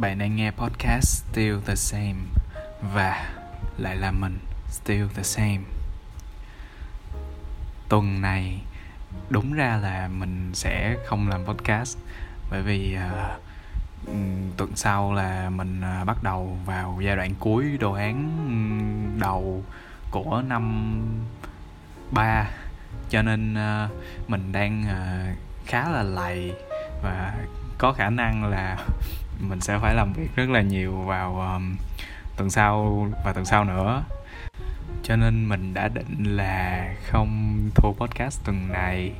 Bạn đang nghe podcast Still the Same và lại là mình Still the Same. Tuần này đúng ra là mình sẽ không làm podcast bởi vì uh, tuần sau là mình uh, bắt đầu vào giai đoạn cuối đồ án đầu của năm 3 cho nên uh, mình đang uh, khá là lầy và có khả năng là mình sẽ phải làm việc rất là nhiều vào um, tuần sau và tuần sau nữa. Cho nên mình đã định là không thu podcast tuần này.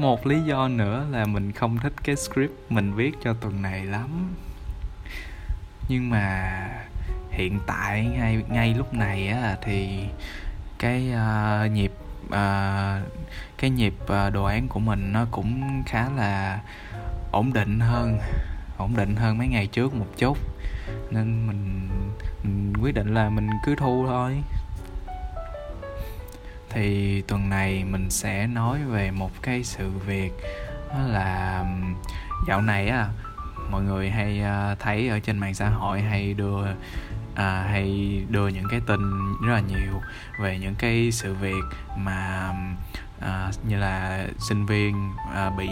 Một lý do nữa là mình không thích cái script mình viết cho tuần này lắm. Nhưng mà hiện tại ngay ngay lúc này á thì cái uh, nhịp uh, cái nhịp uh, đồ án của mình nó cũng khá là ổn định hơn ổn định hơn mấy ngày trước một chút. Nên mình, mình quyết định là mình cứ thu thôi. Thì tuần này mình sẽ nói về một cái sự việc đó là dạo này á mọi người hay à, thấy ở trên mạng xã hội hay đưa à, hay đưa những cái tin rất là nhiều về những cái sự việc mà à, như là sinh viên à, bị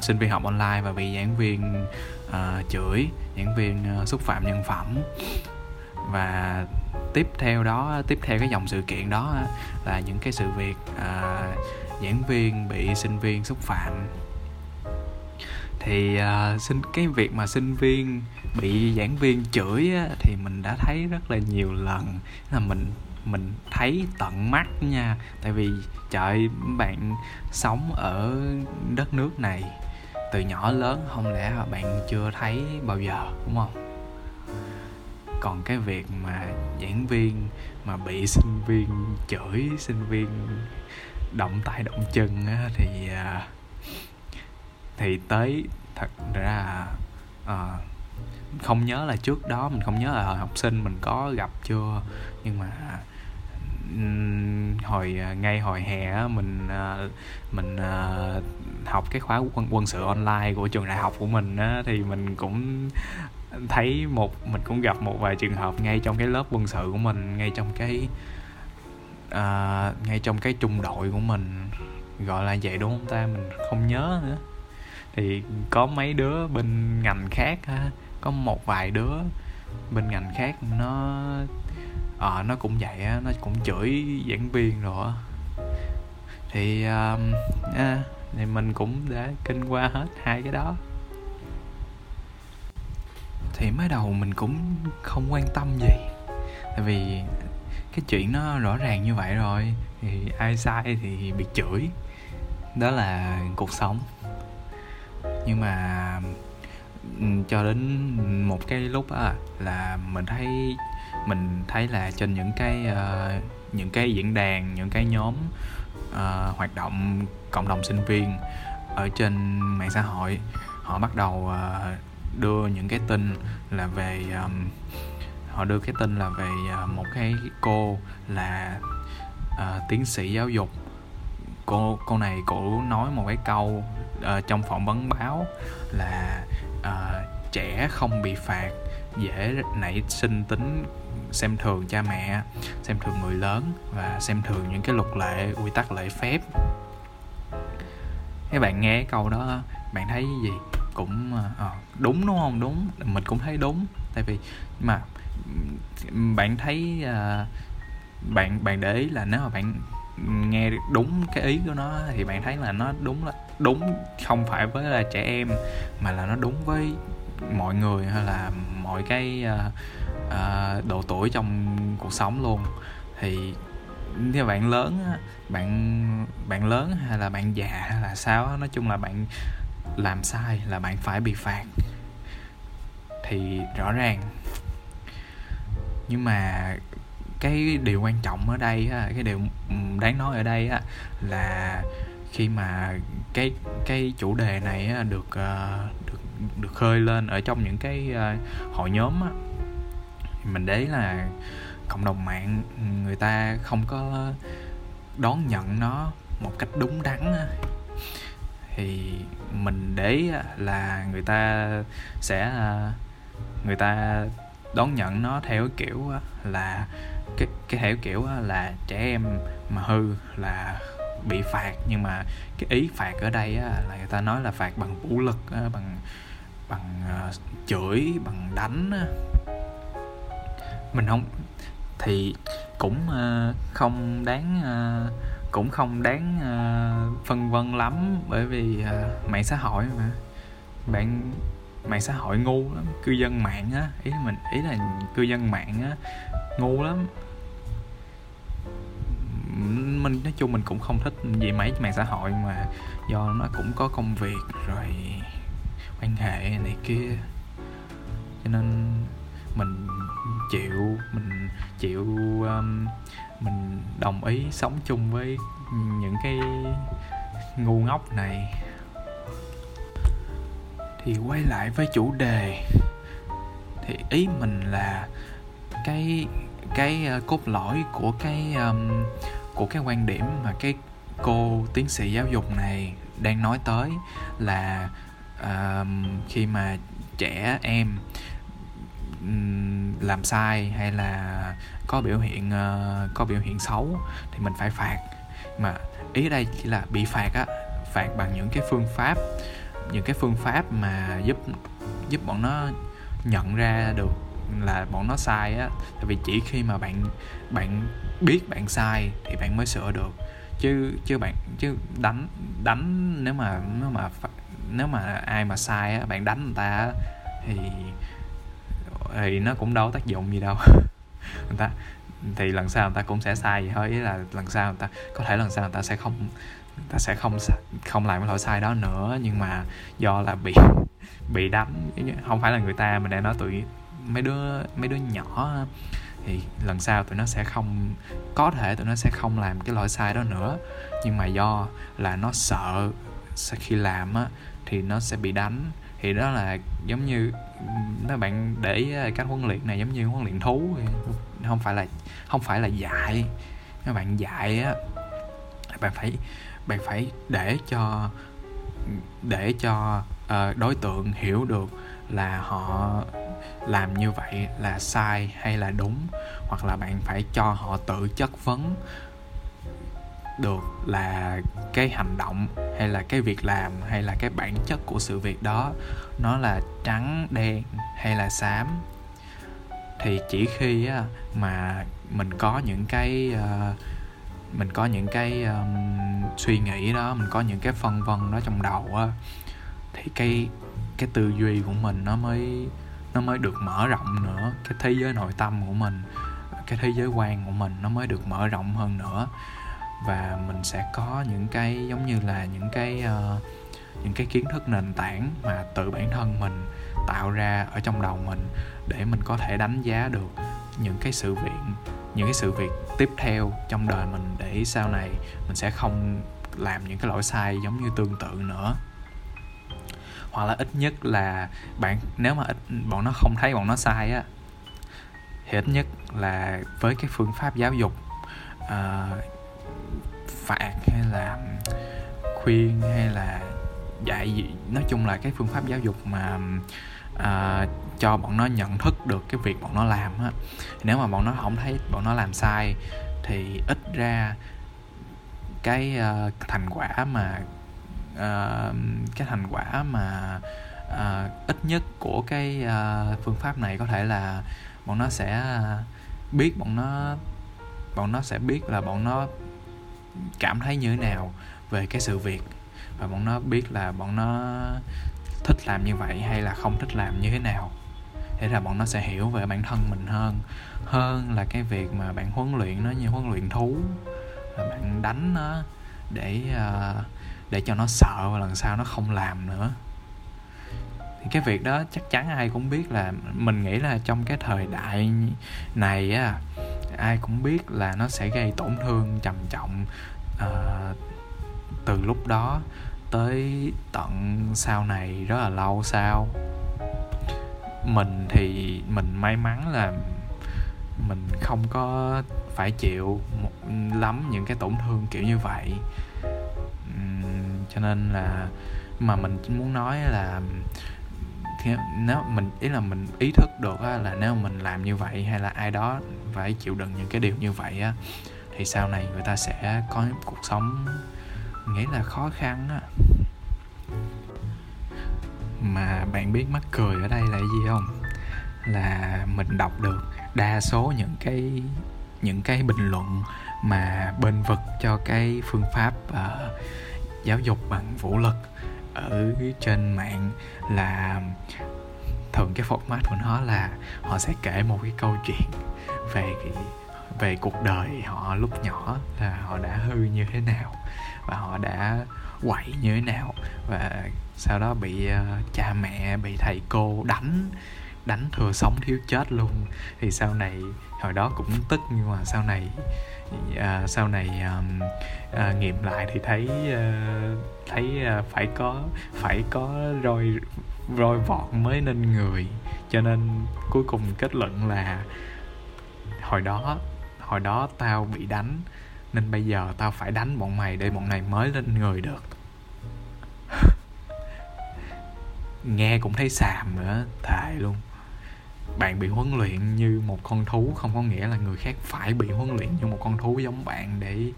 sinh viên học online và bị giảng viên uh, chửi diễn viên uh, xúc phạm nhân phẩm. Và tiếp theo đó tiếp theo cái dòng sự kiện đó là những cái sự việc à, giảng viên bị sinh viên xúc phạm. Thì à, uh, sinh cái việc mà sinh viên bị giảng viên chửi á, thì mình đã thấy rất là nhiều lần. Là mình mình thấy tận mắt nha. Tại vì trời bạn sống ở đất nước này từ nhỏ lớn không lẽ bạn chưa thấy bao giờ đúng không? Còn cái việc mà giảng viên mà bị sinh viên chửi sinh viên động tay động chân á, thì à, thì tới thật ra à, không nhớ là trước đó mình không nhớ là hồi học sinh mình có gặp chưa nhưng mà hồi à, ngay hồi hè mình à, mình à, học cái khóa quân quân sự online của trường đại học của mình thì mình cũng thấy một mình cũng gặp một vài trường hợp ngay trong cái lớp quân sự của mình ngay trong cái uh, ngay trong cái trung đội của mình gọi là vậy đúng không ta? Mình không nhớ nữa. Thì có mấy đứa bên ngành khác ha có một vài đứa bên ngành khác nó à, nó cũng vậy á nó cũng chửi giảng viên rồi á. Thì um, à, thì mình cũng đã kinh qua hết hai cái đó. Thì mới đầu mình cũng không quan tâm gì. Tại vì cái chuyện nó rõ ràng như vậy rồi thì ai sai thì bị chửi. Đó là cuộc sống. Nhưng mà ừ, cho đến một cái lúc á là mình thấy mình thấy là trên những cái uh, những cái diễn đàn những cái nhóm uh, hoạt động cộng đồng sinh viên ở trên mạng xã hội họ bắt đầu uh, đưa những cái tin là về um, họ đưa cái tin là về uh, một cái cô là uh, tiến sĩ giáo dục. Cô cô này cổ nói một cái câu uh, trong phỏng vấn báo là uh, trẻ không bị phạt dễ nảy sinh tính xem thường cha mẹ xem thường người lớn và xem thường những cái luật lệ quy tắc lễ phép. Các bạn nghe câu đó bạn thấy gì? Cũng à, đúng đúng không? Đúng mình cũng thấy đúng. Tại vì mà bạn thấy à, bạn bạn để ý là nếu mà bạn nghe đúng cái ý của nó thì bạn thấy là nó đúng là đúng không phải với là trẻ em mà là nó đúng với mọi người hay là mọi cái uh, uh, độ tuổi trong cuộc sống luôn. Thì nếu bạn lớn bạn bạn lớn hay là bạn già hay là sao nói chung là bạn làm sai là bạn phải bị phạt. Thì rõ ràng. Nhưng mà cái điều quan trọng ở đây cái điều ừ, đáng nói ở đây là khi mà cái cái chủ đề này được ờ, được khơi lên ở trong những cái uh, hội nhóm á, mình đấy là cộng đồng mạng người ta không có đón nhận nó một cách đúng đắn thì mình để là người ta sẽ à, người ta đón nhận nó theo kiểu là cái cái theo kiểu là trẻ em mà hư là bị phạt. Nhưng mà cái ý phạt ở đây là người ta nói là phạt bằng vũ lực bằng bằng uh, chửi bằng đánh mình không thì cũng uh, không đáng uh, cũng không đáng uh, phân vân lắm bởi vì uh, mạng xã hội mà. Bạn mạng xã hội ngu lắm cư dân mạng á. Ý mình ý là cư dân mạng á ngu lắm. Mình nói chung mình cũng không thích gì mấy mạng xã hội mà do nó cũng có công việc rồi quan hệ này kia. Cho nên mình chịu mình chịu um, mình đồng ý sống chung với những cái ngu ngốc này. Thì quay lại với chủ đề thì ý mình là cái cái ờ, cốt lõi của cái um, của cái quan điểm mà cái cô tiến sĩ giáo dục này đang nói tới là uh, khi mà trẻ em um, làm sai hay là có biểu hiện uh, có biểu hiện xấu thì mình phải phạt. Mà ý đây chỉ là bị phạt á phạt bằng những cái phương pháp những cái phương pháp mà giúp giúp bọn nó nhận ra được là bọn nó sai á. Tại vì chỉ khi mà bạn bạn biết bạn sai thì bạn mới sửa được. Chứ chứ bạn chứ đánh đánh nếu mà nếu mà nếu mà ai mà sai á, bạn đánh người ta thì thì nó cũng đâu tác dụng gì đâu. Người ta, thì lần sau người ta cũng sẽ sai vậy thôi, ý là lần sau người ta, có thể lần sau người ta sẽ không, người ta sẽ không không làm cái lỗi sai đó nữa, nhưng mà do là bị bị đánh không phải là người ta mình đang nói tụi mấy đứa mấy đứa nhỏ thì lần sau tụi nó sẽ không, có thể tụi nó sẽ không làm cái lỗi sai đó nữa. Nhưng mà do là nó sợ khi làm á thì nó sẽ bị đánh. Thì đó là giống như các bạn để cách huấn luyện này giống như huấn luyện thú không phải là không phải là dạy. Các bạn dạy á bạn phải bạn phải để cho để cho uh, đối tượng hiểu được là họ làm như vậy là sai hay là đúng hoặc là bạn phải cho họ tự chất vấn được là cái hành động hay là cái việc làm hay là cái bản chất của sự việc đó nó là trắng đen hay là xám. Thì chỉ khi á, mà mình có những cái uh, mình có những cái um, suy nghĩ đó mình có những cái phân vân đó trong đầu á thì cái cái tư duy của mình nó mới nó mới được mở rộng nữa. Cái thế giới nội tâm của mình cái thế giới quan của mình nó mới được mở rộng hơn nữa và mình sẽ có những cái giống như là những cái uh, những cái kiến thức nền tảng mà tự bản thân mình tạo ra ở trong đầu mình để mình có thể đánh giá được những cái sự việc những cái sự việc tiếp theo trong đời mình để sau này mình sẽ không làm những cái lỗi sai giống như tương tự nữa. Hoặc là ít nhất là bạn nếu mà ít, bọn nó không thấy bọn nó sai á thì ít nhất là với cái phương pháp giáo dục uh, phạt hay là khuyên hay là dạy gì nói chung là cái phương pháp giáo dục mà uh, cho bọn nó nhận thức được cái việc bọn nó làm á. Nếu mà bọn nó không thấy bọn nó làm sai thì ít ra cái uh, thành quả mà uh, cái thành quả mà uh, ít nhất của cái uh, phương pháp này có thể là bọn nó sẽ biết bọn nó bọn nó sẽ biết là bọn nó cảm thấy như thế nào về cái sự việc? Và bọn nó biết là bọn nó thích làm như vậy hay là không thích làm như thế nào? Để là bọn nó sẽ hiểu về bản thân mình hơn hơn là cái việc mà bạn huấn luyện nó như huấn luyện thú. Là bạn đánh nó để ờ, để cho nó sợ và lần sau nó không làm nữa. Thì cái việc đó chắc chắn ai cũng biết là mình nghĩ là trong cái thời đại này á ai cũng biết là nó sẽ gây tổn thương trầm trọng uh, từ lúc đó tới tận sau này rất là lâu sau. Mình thì mình may mắn là mình không có phải chịu một, lắm những cái tổn thương kiểu như vậy. Cho nên là mà mình muốn nói là nếu mình ý là mình ý thức được á, là nếu mình làm như vậy hay là ai đó phải chịu đựng những cái điều như vậy á thì sau này người ta sẽ có cuộc sống nghĩ là khó khăn á. Mà bạn biết mắc cười ở đây là gì không? Là mình đọc được đa số những cái những cái bình luận mà bên vực cho cái phương pháp uh, giáo dục bằng vũ lực ở trên mạng là thường cái format của nó là họ sẽ kể một cái câu chuyện về về cuộc đời họ lúc nhỏ là họ đã hư như thế nào và họ đã quậy như thế nào và sau đó bị uh, cha mẹ bị thầy cô đánh đánh thừa sống thiếu chết luôn. Thì sau này hồi đó cũng tức nhưng mà sau này à, sau này à, à, nghiệm lại thì thấy à, thấy à, phải có phải có roi roi vọt mới nên người. Cho nên cuối cùng kết luận là hồi đó hồi đó tao bị đánh nên bây giờ tao phải đánh bọn mày để bọn này mới lên người được. Nghe cũng thấy xàm nữa thề luôn bạn bị huấn luyện như một con thú không có nghĩa là người khác phải bị huấn luyện như một con thú giống bạn để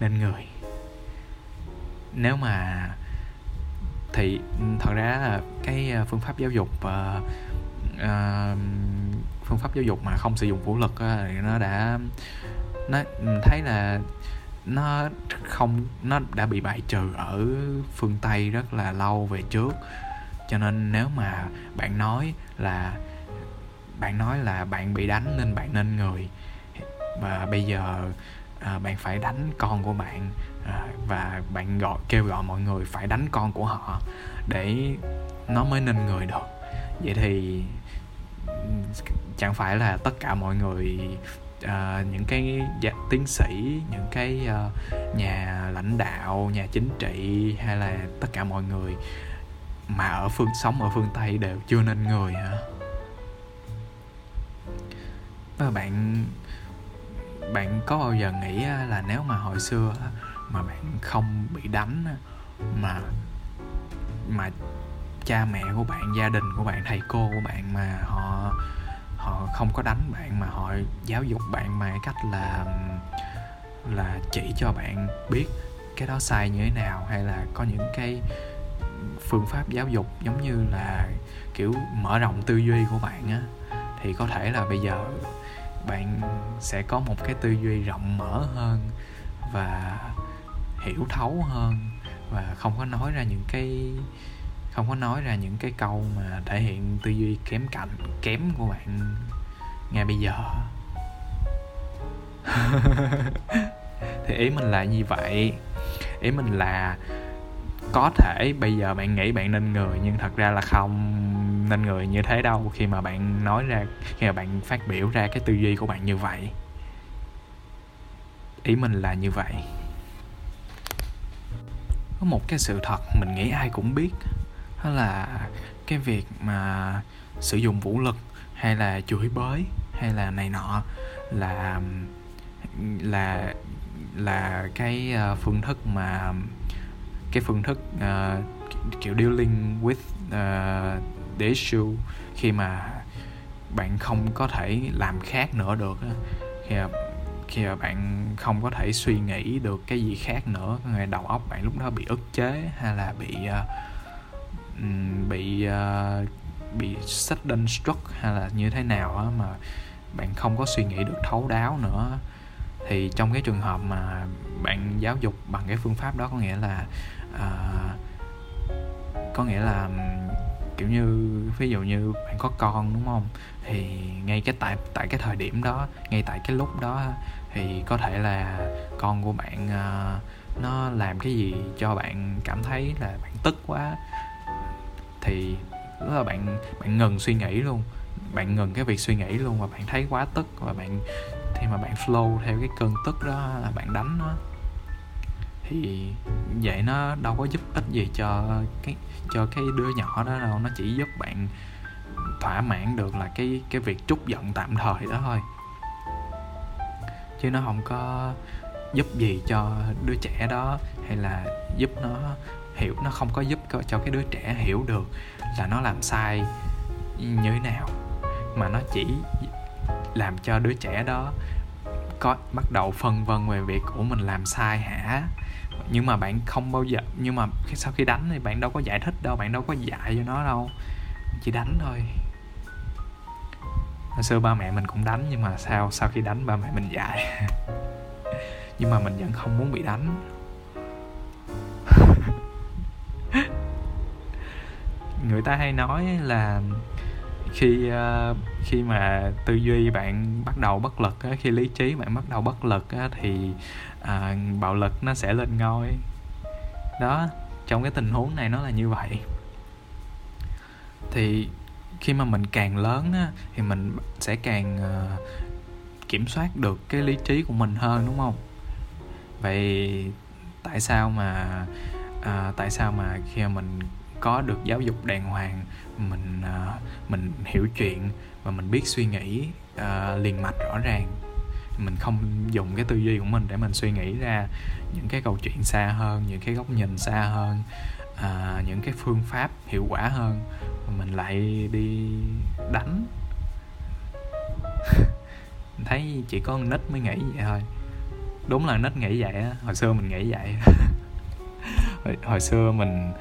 nên người. Nếu mà thì thật ra là cái à, phương pháp giáo dục uh, uh, phương pháp giáo dục mà không sử dụng vũ lực uh, thì nó đã nó thấy là nó không nó đã bị bài trừ ở phương tây rất là lâu về trước. Cho nên nếu mà bạn nói là bạn nói là bạn bị đánh nên bạn nên người. Và bây giờ à, bạn phải đánh con của bạn à, và bạn gọi kêu gọi mọi người phải đánh con của họ để nó mới nên người được. Vậy thì chẳng phải là tất cả mọi người uh, những cái tiến sĩ những cái uh, nhà lãnh đạo nhà chính trị hay là tất cả mọi người mà ở phương sống ở phương tây đều chưa nên người hả? Và bạn bạn có bao giờ nghĩ là nếu mà hồi xưa mà bạn không bị đánh mà mà cha mẹ của bạn, gia đình của bạn, thầy cô của bạn mà họ họ không có đánh bạn, mà họ giáo dục bạn bằng cách là là chỉ cho bạn biết cái đó sai như thế nào, hay là có những cái phương pháp giáo dục giống như là kiểu mở rộng tư duy của bạn á, thì có thể là bây giờ bạn sẽ có một cái tư duy rộng mở hơn và hiểu thấu hơn và không có nói ra những cái, không có nói ra những cái câu mà thể hiện tư duy kém cạnh, kém của bạn ngay bây giờ. Thì ý mình là như vậy. Ý mình là có thể bây giờ bạn nghĩ bạn nên người nhưng thật ra là không nên người như thế đâu khi mà bạn nói ra khi mà bạn phát biểu ra cái tư duy của bạn như vậy. Ý mình là như vậy. Có một cái sự thật mình nghĩ ai cũng biết đó là cái việc mà sử dụng vũ lực hay là chửi bới hay là này nọ là là là cái ờ, phương thức mà cái phương thức uh, kiểu dealing with uh, the issue khi mà bạn không có thể làm khác nữa được khi mà, khi mà bạn không có thể suy nghĩ được cái gì khác nữa người đầu óc bạn lúc đó bị ức chế hay là bị uh, bị uh, bị sudden stroke hay là như thế nào á mà bạn không có suy nghĩ được thấu đáo nữa thì trong cái trường hợp mà bạn giáo dục bằng cái phương pháp đó có nghĩa là uh, có nghĩa là kiểu như ví dụ như bạn có con đúng không? Thì ngay cái tại tại cái thời điểm đó ngay tại cái lúc đó thì có thể là con của bạn uh, nó làm cái gì cho bạn cảm thấy là bạn tức quá. Thì rất là bạn bạn ngừng suy nghĩ luôn. Bạn ngừng cái việc suy nghĩ luôn và bạn thấy quá tức và bạn thì mà bạn flow theo cái cơn tức đó là bạn đánh nó thì vậy nó đâu có giúp ích gì cho cái cho cái đứa nhỏ đó đâu. Nó chỉ giúp bạn thỏa mãn được là cái cái việc trút giận tạm thời đó thôi. Chứ nó không có giúp gì cho đứa trẻ đó, hay là giúp nó hiểu, nó không có giúp cho cái đứa trẻ hiểu được là nó làm sai như thế nào. Mà nó chỉ làm cho đứa trẻ đó có, bắt đầu phân vân về việc của mình làm sai hả? Nhưng mà bạn không bao giờ, nhưng mà sau khi đánh thì bạn đâu có giải thích đâu, bạn đâu có dạy cho nó đâu. Chỉ đánh thôi. Hồi xưa ba mẹ mình cũng đánh nhưng mà sao sau khi đánh ba mẹ mình dạy. Nhưng mà mình vẫn không muốn bị đánh. Người ta hay nói là khi uh, khi mà tư duy bạn bắt đầu bất lực á, khi lý trí bạn bắt đầu bất lực á, thì ờ, bạo lực nó sẽ lên ngôi. Đó trong cái tình huống này nó là như vậy. Thì khi mà mình càng lớn á, thì mình sẽ càng uh, kiểm soát được cái lý trí của mình hơn đúng không? Vậy tại sao mà à, tại sao mà khi mà mình có được giáo dục đàng hoàng mình uh, mình hiểu chuyện và mình biết suy nghĩ uh, liền mạch rõ ràng. Mình không dùng cái tư duy của mình để mình suy nghĩ ra những cái câu chuyện xa hơn những cái góc nhìn xa hơn uh, những cái phương pháp hiệu quả hơn. Mình lại đi đánh. Thấy chỉ có con nít mới nghĩ vậy thôi. Đúng là nít nghĩ vậy á hồi xưa mình nghĩ vậy. Hồi, hồi xưa mình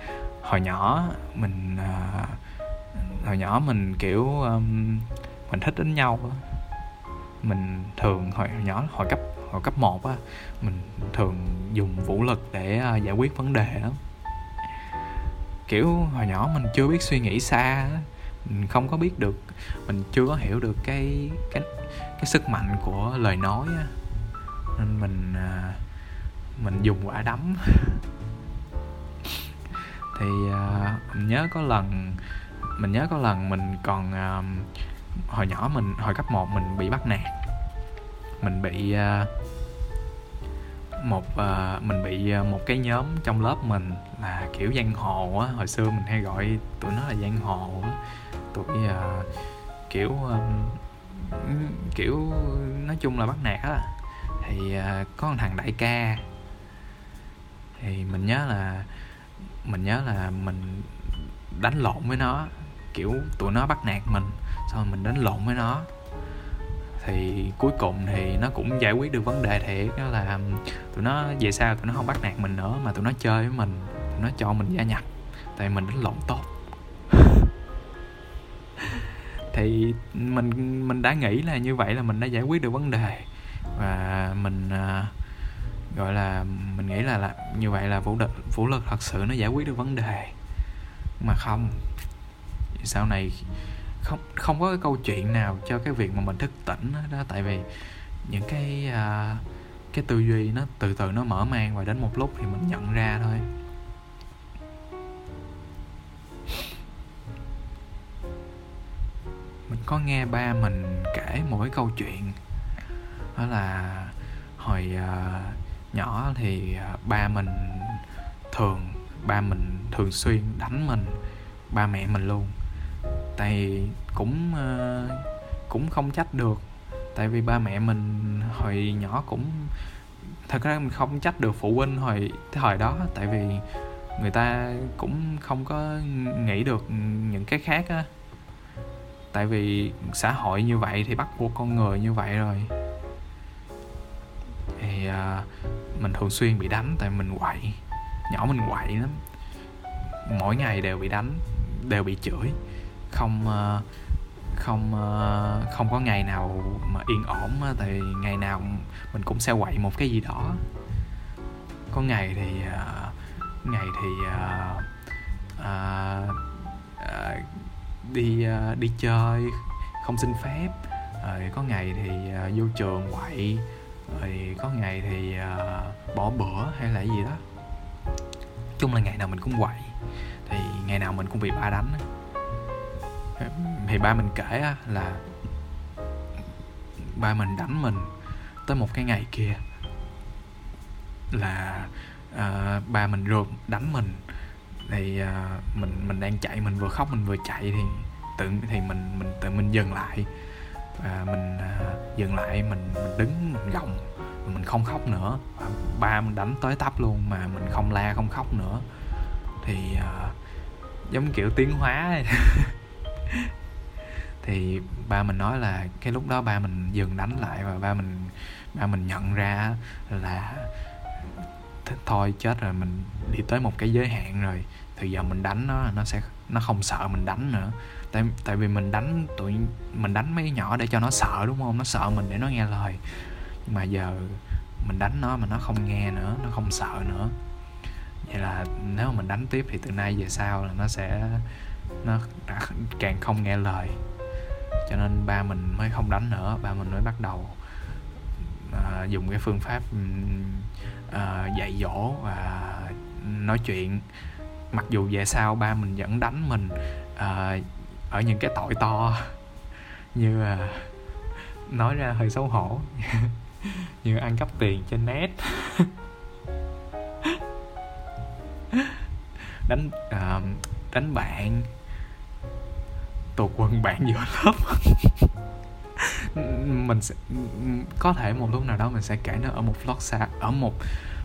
hồi nhỏ mình uh, hồi nhỏ mình kiểu um, mình thích đánh nhau mình thường hồi nhỏ hồi cấp hồi cấp 1 á mình thường dùng vũ lực để uh, giải quyết vấn đề lắm. Kiểu hồi nhỏ mình chưa biết suy nghĩ xa mình không có biết được mình chưa có hiểu được cái cái cái sức mạnh của lời nói á. Nên mình uh, mình dùng quả đấm. thì uh, mình nhớ có lần mình nhớ có lần mình còn uh, hồi nhỏ mình hồi cấp 1 mình bị bắt nạt. Mình bị uh, một uh, mình bị uh, một cái nhóm trong lớp mình là kiểu giang hồ á. Hồi xưa mình hay gọi tụi nó là giang hồ á. Tụi uh, kiểu um, kiểu nói chung là bắt nạt á. Thì uh, có một thằng đại ca. Thì mình nhớ là mình nhớ là mình đánh lộn với nó kiểu tụi nó bắt nạt mình xong rồi mình đánh lộn với nó. Thì cuối cùng thì nó cũng giải quyết được vấn đề thiệt đó là tụi nó về sau tụi nó không bắt nạt mình nữa mà tụi nó chơi với mình tụi nó cho mình gia nhập tại mình đánh lộn tốt. Thì mình mình đã nghĩ là như vậy là mình đã giải quyết được vấn đề. Và mình uh, gọi là mình nghĩ là, là như vậy là vũ lực vũ lực thật sự nó giải quyết được vấn đề. Mà không sau này không không có cái câu chuyện nào cho cái việc mà mình thức tỉnh đó, đó tại vì những cái à, cái tư duy nó từ từ nó mở mang và đến một lúc thì mình nhận ra thôi. Mình có nghe ba mình kể một cái câu chuyện. Đó là hồi uh, nhỏ thì à, ba mình thường, ba mình thường xuyên đánh mình, ba mẹ mình luôn. Tại cũng à, cũng không trách được. Tại vì ba mẹ mình hồi nhỏ cũng, thật ra mình không trách được phụ huynh hồi thời đó. Tại vì người ta cũng không có nghĩ được những cái khác á. Tại vì xã hội như vậy thì bắt buộc con người như vậy rồi thì à, mình thường xuyên bị đánh tại mình quậy. Nhỏ mình quậy lắm. Mỗi ngày đều bị đánh đều bị chửi. Không à, không à, không có ngày nào mà yên ổn tại ngày nào mình cũng sẽ quậy một cái gì đó. Có ngày thì ngày thì à, à, đi đi chơi không xin phép. Rồi có ngày thì vô trường quậy rồi có ngày thì uh, bỏ bữa hay là gì đó. Chung là ngày nào mình cũng quậy thì ngày nào mình cũng bị ba đánh thì ba mình kể là ba mình đánh mình tới một cái ngày kia là uh, ba mình rượt đánh mình. Thì uh, mình mình đang chạy mình vừa khóc mình vừa chạy thì tự thì mình mình tự mình dừng lại và mình à, dừng lại mình, mình đứng mình gồng mình không khóc nữa. Và ba mình đánh tới tấp luôn mà mình không la không khóc nữa. Thì uh, giống kiểu tiến hóa thì ba mình nói là cái lúc đó ba mình dừng đánh lại và ba mình ba mình nhận ra là thôi chết rồi mình đi tới một cái giới hạn rồi. Thì giờ mình đánh nó nó sẽ nó không sợ mình đánh nữa. Tại tại vì mình đánh tụi mình đánh mấy nhỏ để cho nó sợ đúng không? Nó sợ mình để nó nghe lời. Nhưng mà giờ mình đánh nó mà nó không nghe nữa nó không sợ nữa. Vậy là nếu mà mình đánh tiếp thì từ nay về sau là nó sẽ nó đã càng không nghe lời. Cho nên ba mình mới không đánh nữa ba mình mới bắt đầu uh, dùng cái phương pháp uh, dạy dỗ và nói chuyện mặc dù về sau ba mình vẫn đánh mình uh, ở những cái tội to như là nói ra hơi xấu hổ như ăn cắp tiền trên net. Đánh uh, đánh bạn tuột quần bạn giữa lớp. Mình sẽ có thể một lúc nào đó mình sẽ kể nó ở một vlog xa ở một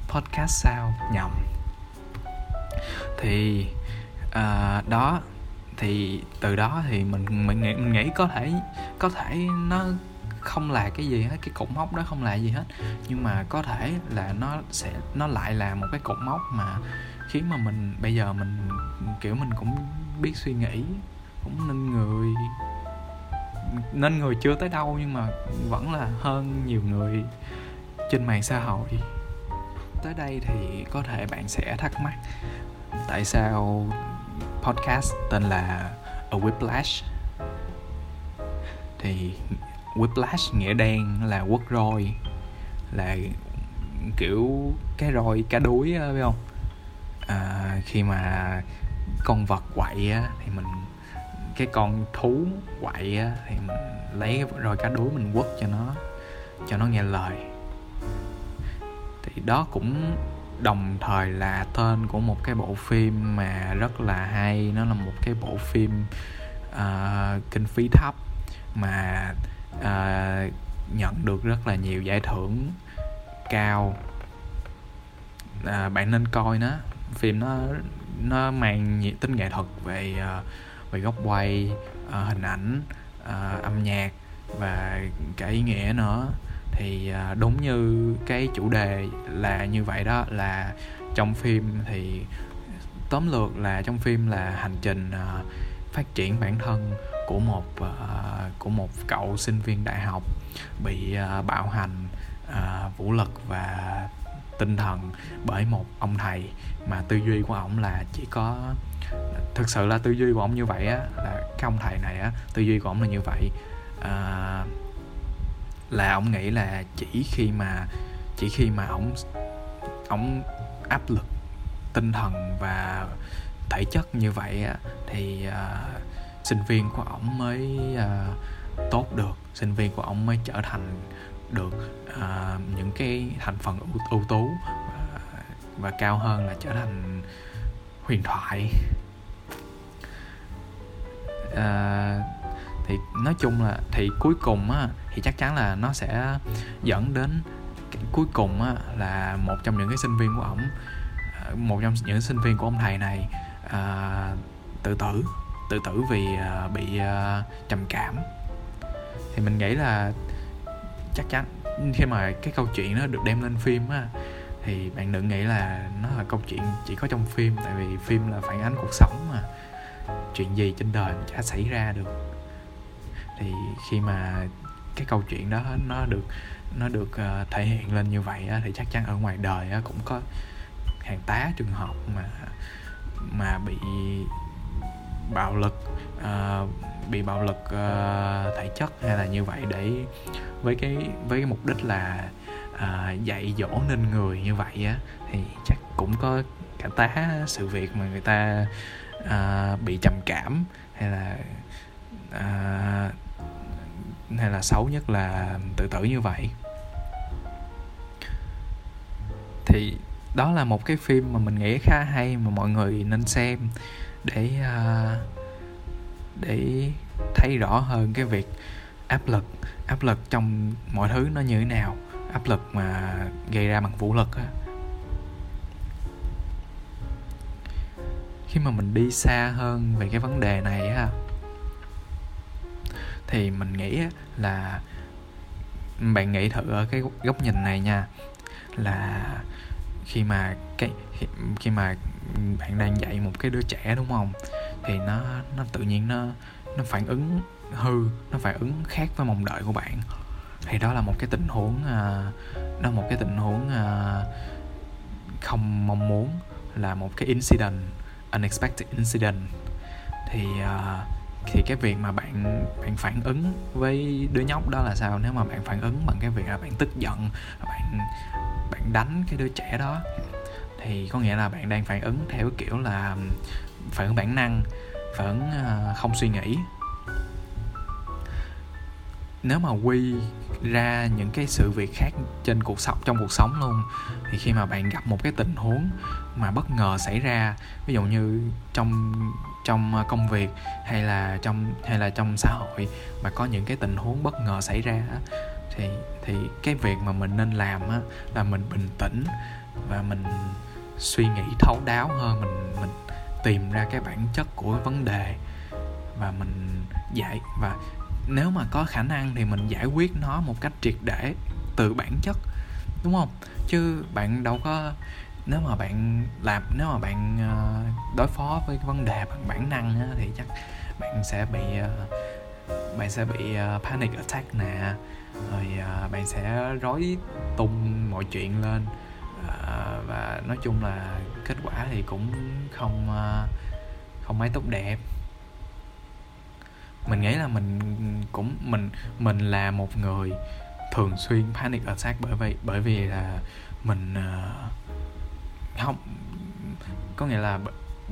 podcast sau nhầm thì uh, đó thì từ đó thì mình mình nghĩ mình nghĩ có thể có thể nó không là cái gì hết cái cột mốc đó không là gì hết. Nhưng mà có thể là nó sẽ nó lại là một cái cột mốc mà khiến mà mình bây giờ mình kiểu mình cũng biết suy nghĩ cũng nên người nên người chưa tới đâu nhưng mà vẫn là hơn nhiều người trên mạng xã hội. Tới đây thì có thể bạn sẽ thắc mắc tại sao podcast tên là A Whiplash? Thì Whiplash nghĩa đen là quất roi là kiểu cái roi cá đuối á biết không? À, khi mà con vật quậy á thì mình cái con thú quậy á thì mình lấy cái roi cá đuối mình quất cho nó cho nó nghe lời. Thì đó cũng đồng thời là tên của một cái bộ phim mà rất là hay. Nó là một cái bộ phim uh, kinh phí thấp mà uh, nhận được rất là nhiều giải thưởng cao. Uh, bạn nên coi nó. Phim nó nó mang nhiều tính nghệ thuật về uh, về góc quay uh, hình ảnh uh, âm nhạc và cả ý nghĩa nữa thì à, đúng như cái chủ đề là như vậy đó là trong phim thì tóm lược là trong phim là hành trình à, phát triển bản thân của một à, của một cậu sinh viên đại học bị bạo hành vũ lực và tinh thần bởi một ông thầy. Mà tư duy của ổng là chỉ có thực sự là tư duy của ổng như vậy á là cái ông thầy này á tư duy của ổng là như vậy. À, là ông nghĩ là chỉ khi mà chỉ khi mà ông ông áp lực tinh thần và thể chất như vậy á, thì uh, sinh viên của ông mới uh, tốt được sinh viên của ông mới trở thành được uh, những cái thành phần ưu, ưu tú và, và cao hơn là trở thành huyền thoại. Uh, thì nói chung là thì cuối cùng á thì chắc chắn là nó sẽ dẫn đến cuối cùng á là một trong những cái sinh viên của ổng ờ, một trong những sinh viên của ông thầy này à, tự tử tự tử vì à, bị à, trầm cảm. Thì mình nghĩ là chắc chắn khi mà cái câu chuyện nó được đem lên phim á thì bạn đừng nghĩ là nó là câu chuyện chỉ có trong phim tại vì phim là phản ánh cuộc sống mà. Chuyện gì trên đời chả xảy ra được thì khi mà cái câu chuyện đó nó được nó được uh, thể hiện lên như vậy á, thì chắc chắn ở ngoài đời á, cũng có hàng tá trường hợp mà mà bị bạo lực uh, bị bạo lực uh, thể chất hay là như vậy để với cái với cái mục đích là uh, dạy dỗ nên người như vậy á thì chắc cũng có cả tá sự việc mà người ta uh, bị trầm cảm hay là uh, hay là xấu nhất là tự tử như vậy? Thì đó là một cái phim mà mình nghĩ khá hay mà mọi người nên xem để uh, để thấy rõ hơn cái việc áp lực áp lực trong mọi thứ nó như thế nào áp lực mà gây ra bằng vũ lực á. Khi mà mình đi xa hơn về cái vấn đề này á thì mình nghĩ là bạn nghĩ thử ở cái góc nhìn này nha. Là khi mà cái khi mà bạn đang dạy một cái đứa trẻ đúng không? Thì nó nó tự nhiên nó nó phản ứng hư nó phản ứng khác với mong đợi của bạn. Thì đó là một cái tình huống à, đó là một cái tình huống à, không mong muốn là một cái incident unexpected incident. Thì uh, thì cái việc mà bạn bạn phản ứng với đứa nhóc đó là sao? Nếu mà bạn phản ứng bằng cái việc là bạn tức giận, bạn bạn đánh cái đứa trẻ đó, thì có nghĩa là bạn đang phản ứng theo kiểu là phản ứng bản năng, phản ứng ờ, không suy nghĩ. Nếu mà quy ra những cái sự việc khác trên cuộc sống trong cuộc sống luôn, thì khi mà bạn gặp một cái tình huống mà bất ngờ xảy ra, ví dụ như trong trong ờ, công việc hay là trong hay là trong xã hội mà có những cái tình huống bất ngờ xảy ra thì thì cái việc mà mình nên làm á, là mình bình tĩnh và mình suy nghĩ thấu đáo hơn mình mình tìm ra cái bản chất của vấn đề và mình giải và nếu mà có khả năng thì mình giải quyết nó một cách triệt để từ bản chất đúng không? Chứ bạn đâu có nếu mà bạn làm nếu mà bạn ờ, đối phó với cái vấn đề bằng bản năng á, thì chắc bạn sẽ bị ờ, bạn sẽ bị ờ, panic attack nè. Rồi bạn sẽ rối tung mọi chuyện lên. Và nói chung là kết quả thì cũng không không mấy tốt đẹp. Mình nghĩ là mình cũng mình mình là một người thường xuyên panic attack bởi vì bởi vì là mình không. Có nghĩa là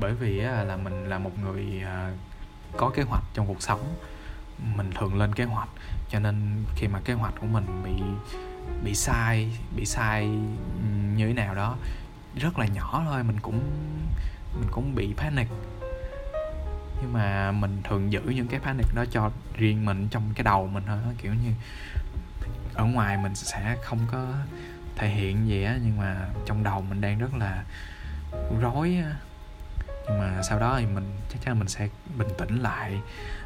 bởi vì là mình là một người à, có kế hoạch trong cuộc sống. Mình thường lên kế hoạch, cho nên khi mà kế hoạch của mình bị bị sai bị sai như thế nào đó, rất là nhỏ thôi, mình cũng mình cũng bị panic. Nhưng mà mình thường giữ những cái panic đó cho riêng mình trong cái đầu mình thôi, kiểu như, ở ngoài mình sẽ không có thể hiện gì á, nhưng mà trong đầu mình đang rất là rối á. Nhưng mà sau đó thì mình, chắc chắn mình sẽ bình tĩnh lại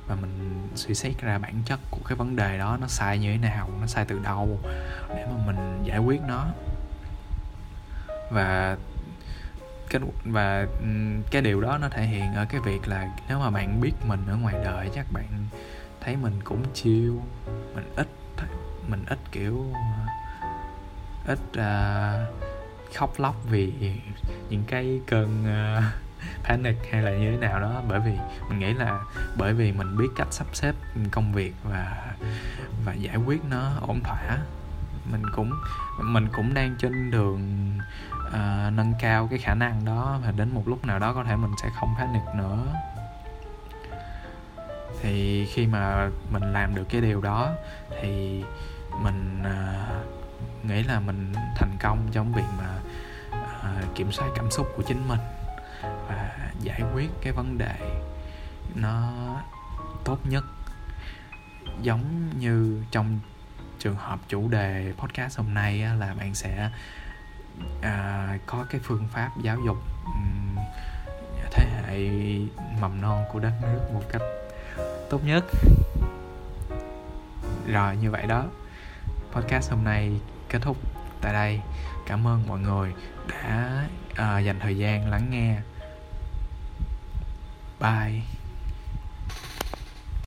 và mình suy xét ra bản chất của cái vấn đề đó, nó sai như thế nào, nó sai từ đâu, để mà mình giải quyết nó. Và cái và cái điều đó nó thể hiện ở cái việc là nếu mà bạn biết mình ở ngoài đời, chắc bạn thấy mình cũng chiêu mình ít mình ít kiểu ít uh, khóc lóc vì những cái cơn uh, panic hay là như thế nào đó. Bởi vì mình nghĩ là bởi vì mình biết cách sắp xếp công việc và và giải quyết nó ổn thỏa mình cũng mình cũng đang trên đường uh, nâng cao cái khả năng đó và đến một lúc nào đó có thể mình sẽ không panic nữa. Thì khi mà mình làm được cái điều đó thì mình uh, nghĩ là mình thành công trong việc mà uh, kiểm soát cảm xúc của chính mình và giải quyết cái vấn đề nó tốt nhất. Giống như trong trường hợp chủ đề podcast hôm nay á, là bạn sẽ à, có cái phương pháp giáo dục um, thế hệ mầm non của đất nước một cách tốt nhất. Rồi như vậy đó podcast hôm nay kết thúc tại đây. Cảm ơn mọi người đã uh, dành thời gian lắng nghe. Bye.